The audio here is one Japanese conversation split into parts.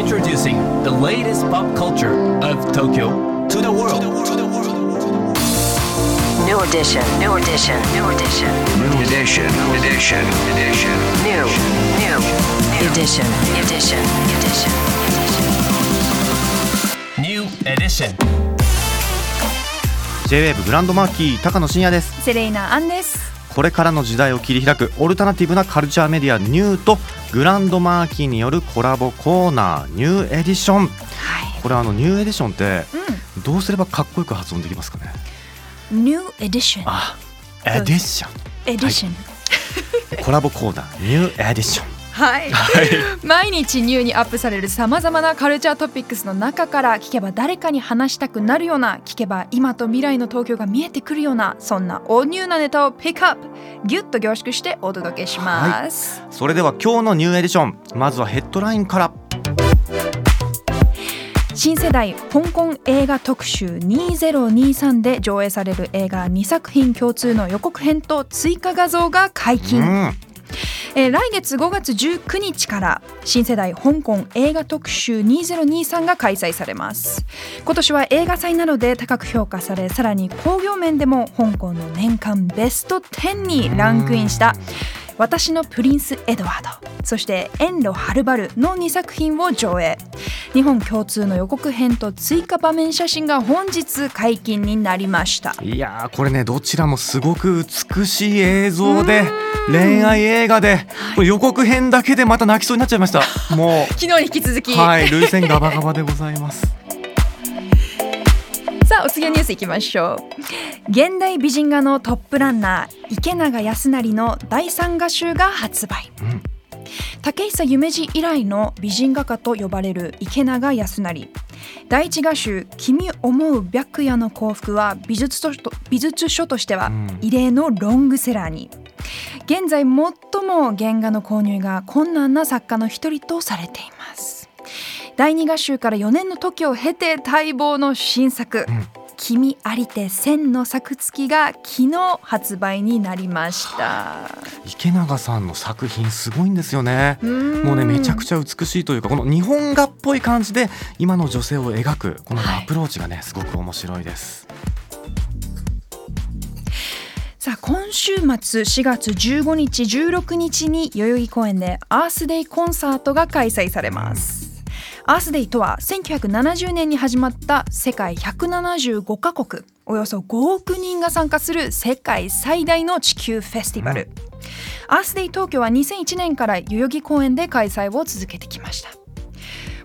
Introducing the latest pop culture of Tokyo to the world. New edition, new edition, new edition, New edition, edition, edition. new, new, edition, edition, edition. New edition. J-WAVE グランドマーキー高野真也ですセレイナアンですこれからの時代を切り開くオルタナティブなカルチャーメディアニューとグランドマーキーによるコラボコーナーニューエディション。はい。これあのニューエディションってどうすればかっこよく発音できますかね？ニューエディション。あエディション。エディション。コラボコーナーニューエディションはい、毎日ニューにアップされるさまざまなカルチャートピックスの中から聞けば誰かに話したくなるような聞けば今と未来の東京が見えてくるようなそんなオニューなネタをピックアップギュッと凝縮してお届けします、それでは今日のニューエディションまずはヘッドラインから。新世代香港映画特集2023で上映される映画2作品共通の予告編と追加画像が解禁、うんえー来月5月19日から新世代香港映画特集2023が開催されます。今年は映画祭などで高く評価されさらに興行面でも香港の年間ベスト10にランクインした私のプリンス・エドワード。そして遠路はるばるの2作品を上映。日本共通の予告編と追加場面写真が本日解禁になりました。いやーこれねどちらもすごく美しい映像で恋愛映画でこれ予告編だけでまた泣きそうになっちゃいました。も 昨日に引き続き、うはい涙腺ガバガバでございますさあお次のニュースいきましょう。現代美人画のトップランナー池永康成の第三画集が発売、ん。竹久夢二以来の美人画家と呼ばれる池永康成。第一画集「君思う白夜の幸福」は美術書と美術書としてはん。異例のロングセラーに。現在最も原画の購入が困難な作家の一人とされています第二画集から4年の時を経て待望の新作「君ありて千の作付き」が昨日発売になりました。池永さんの作品すごいんですよね。ももうねめちゃくちゃ美しいというかこの日本画っぽい感じで今の女性を描くこのはい。アプローチがねすごく面白いです。さあ今週末4月15日16日に代々木公園でアースデイコンサートが開催されますアースデイとは1970年に始まった世界175カ国およそ5億人が参加する世界最大の地球フェスティバル、アースデイ東京は2001年から代々木公園で開催を続けてきました。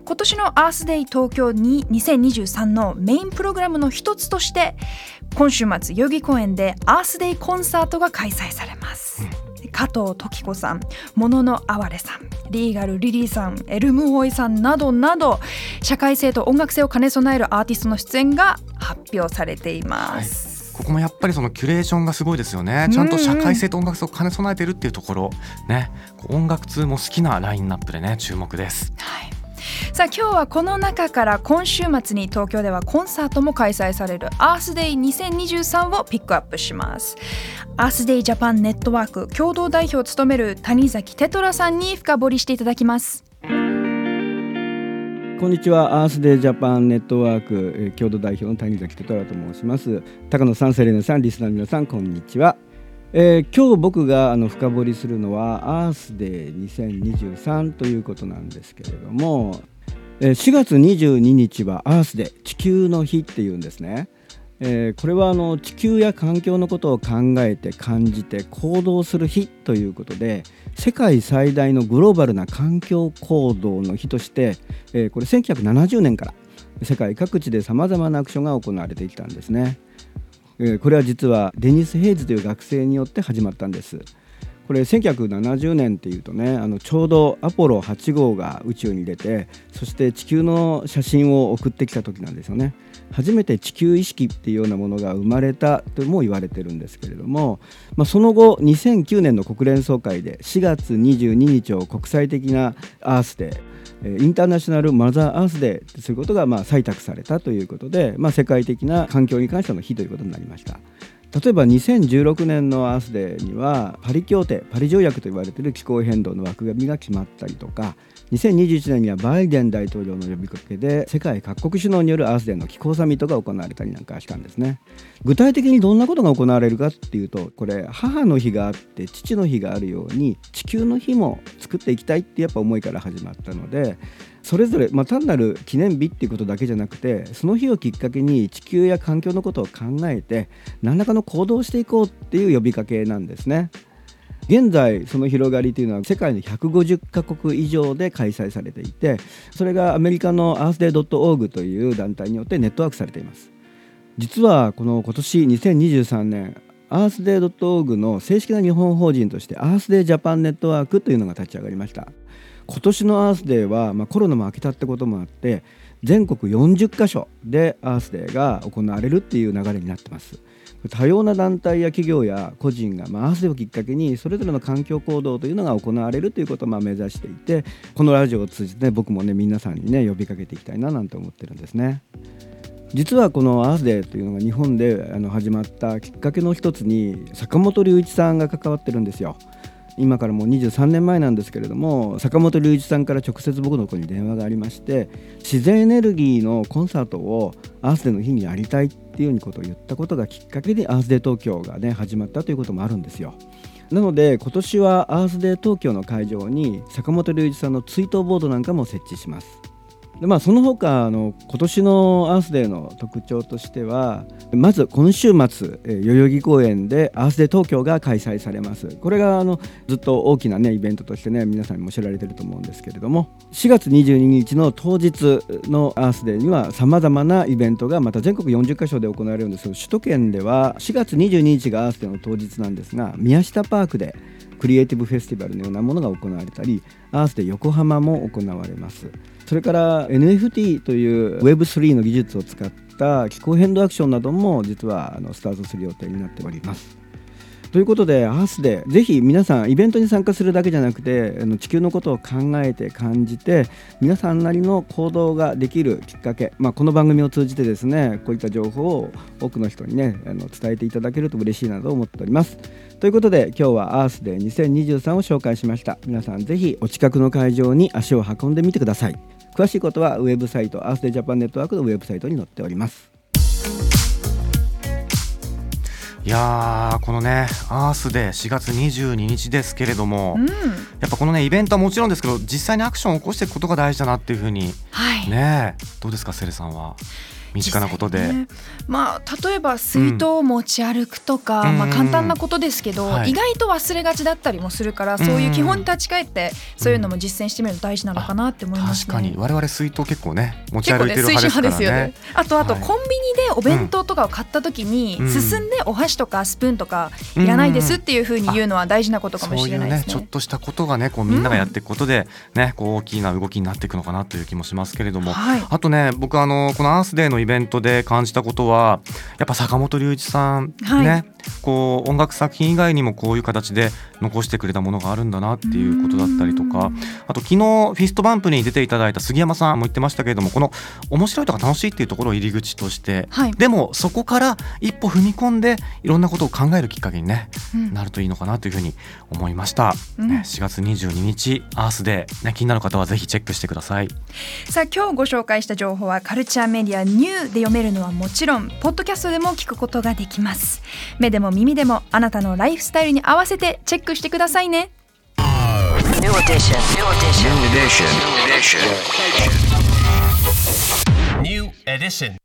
今年のアースデイ東京に2023のメインプログラムの一つとして今週末代々木公園でアースデイコンサートが開催され加藤時子さん、もののあわれさん、リーガルリリーさん、エルムホイさんなどなど社会性と音楽性を兼ね備えるアーティストの出演が発表されています、ここもやっぱりそのキュレーションがすごいですよね。ちゃんと社会性と音楽性を兼ね備えてるっていうところね。音楽通も好きなラインナップでね注目です。はいさあ今日はこの中から今週末に東京ではコンサートも開催されるアースデイ2023をピックアップします。アースデイジャパンネットワーク共同代表を務める谷崎テトラさんに深掘りしていただきます。こんにちは。アースデージャパンネットワーク共同代表の谷崎テトラと申します。高野さんセレネさんリスナーの皆さんこんにちは、えー今日僕があの深掘りするのはアースデー2023ということなんですけれども、えー4月22日はアースデー地球の日っていうんですねえーこれはあの地球や環境のことを考えて感じて行動する日ということで世界最大のグローバルな環境行動の日として、えーこれ1970年から世界各地でさまざまなアクションが行われてきたんですね。これは実はデニス・ヘイズという学生によって始まったんです。これ1970年っていうとねあのちょうどアポロ8号が宇宙に出てそして地球の写真を送ってきた時なんですよね初めて地球意識っていうようなものが生まれたとも言われてるんですけれども、まあ、その後2009年の国連総会で4月22日を国際的なアースデーインターナショナルマザーアースデーとすることがまあ採択されたということで、まあ、世界的な環境に関しての日ということになりました。例えば2016年のアースデーにはパリ協定パリ条約と言われている気候変動の枠組みが決まったりとか2021年にはバイデン大統領の呼びかけで世界各国首脳によるアースデーの気候サミットが行われたりなんかしたんですね具体的にどんなことが行われるかっていうとこれ母の日があって父の日があるように地球の日も作っていきたいってやっぱ思いから始まったのでそれぞれ、まあ、単なる記念日っていうことだけじゃなくてその日をきっかけに地球や環境のことを考えて何らかの行動をしていこうっていう呼びかけなんですね。現在その広がりというのは世界の150カ国以上で開催されていてそれがアメリカのアースデー .org という団体によってネットワークされています。実はこの今年2023年アースデー .org の正式な日本法人としてアースデージャパンネットワークというのが立ち上がりました。今年のアースデーは、まあ、コロナも明けたってこともあって全国40カ所でアースデーが行われるっていう流れになってます。多様な団体や企業や個人が、まあ、アースデーをきっかけにそれぞれの環境行動というのが行われるということをま目指していてこのラジオを通じて、僕もね皆さんにね呼びかけていきたいななんて思ってるんですね。実はこのアースデーというのが日本であの始まったきっかけの一つに坂本龍一さんが関わってるんですよ。今からもう23年前なんですけれども坂本龍一さんから直接僕の子に電話がありまして自然エネルギーのコンサートをアースデーの日にやりたいっていうようなことを言ったことがきっかけでアースデー東京がね始まったということもあるんですよ。なので今年はアースデー東京の会場に坂本龍一さんの追悼ボードなんかも設置します。でまあ、その他あの今年のアースデーの特徴としてはまず今週末、え代々木公園でアースデー東京が開催されます。これがあのずっと大きな、ね、イベントとしてね皆さんにも知られてると思うんですけれども4月22日の当日のアースデーにはさまざまなイベントがまた全国40カ所で行われるんですけど首都圏では4月22日がアースデーの当日なんですが宮下パークでクリエイティブフェスティバルのようなものが行われたりアースデー横浜も行われます。それから NFT という Web3 の技術を使った気候変動アクションなども実はあのスタートする予定になっております。ということでアースでぜひ皆さんイベントに参加するだけじゃなくてあの地球のことを考えて感じて皆さんなりの行動ができるきっかけ、まあ、この番組を通じてですねこういった情報を多くの人にねあの伝えていただけると嬉しいなと思っております。ということで今日はアースデー2023を紹介しました。皆さんぜひお近くの会場に足を運んでみてください。詳しいことはウェブサイトアースデージャパンネットワークのウェブサイトに載っております。いやーこのねアースで4月22日ですけれども、うん、やっぱこのねイベントはもちろんですけど実際にアクションを起こしていくことが大事だなっていうふうにはい、ねどうですかセレさんは？身近なことで、ね。まあ例えば水筒を持ち歩くとか、うん。まあ簡単なことですけど、はい。意外と忘れがちだったりもするから、そういう基本に立ち返ってそういうのも実践してみると大事なのかなって思いますね。確かに。我々水筒結構ね持ち歩いてる派ですからね。派ですよね。あとあとはいコンビニでお弁当とかを買った時にうん。進んでお箸とかスプーンとかいらないですっていうふうに言うのは大事なことかもしれないですね。ねちょっとしたことがねこうみんながやっていくことで、ねこう大きな動きになっていくのかなという気もしますけれども、はい。あとね僕あのこのアースデーのイベントで感じたことはやっぱ坂本龍一さん、はい。ねこう音楽作品以外にもこういう形で残してくれたものがあるんだなっていうことだったりとかあと昨日フィストバンプに出ていただいた杉山さんも言ってましたけれどもこの面白いとか楽しいっていうところを入り口として、はい。でもそこから一歩踏み込んでいろんなことを考えるきっかけにね、うん。なるといいのかなというふうに思いました、うん。ね、4月22日アースデー、ね、気になる方はぜひチェックしてください。さあ今日ご紹介した情報はカルチャーメディアニューで読めるのはもちろんポッドキャストでも聞くことができます目でも耳でもあなたのライフスタイルに合わせてチェックしてくださいね New edition. New edition. New edition. Edition. New edition.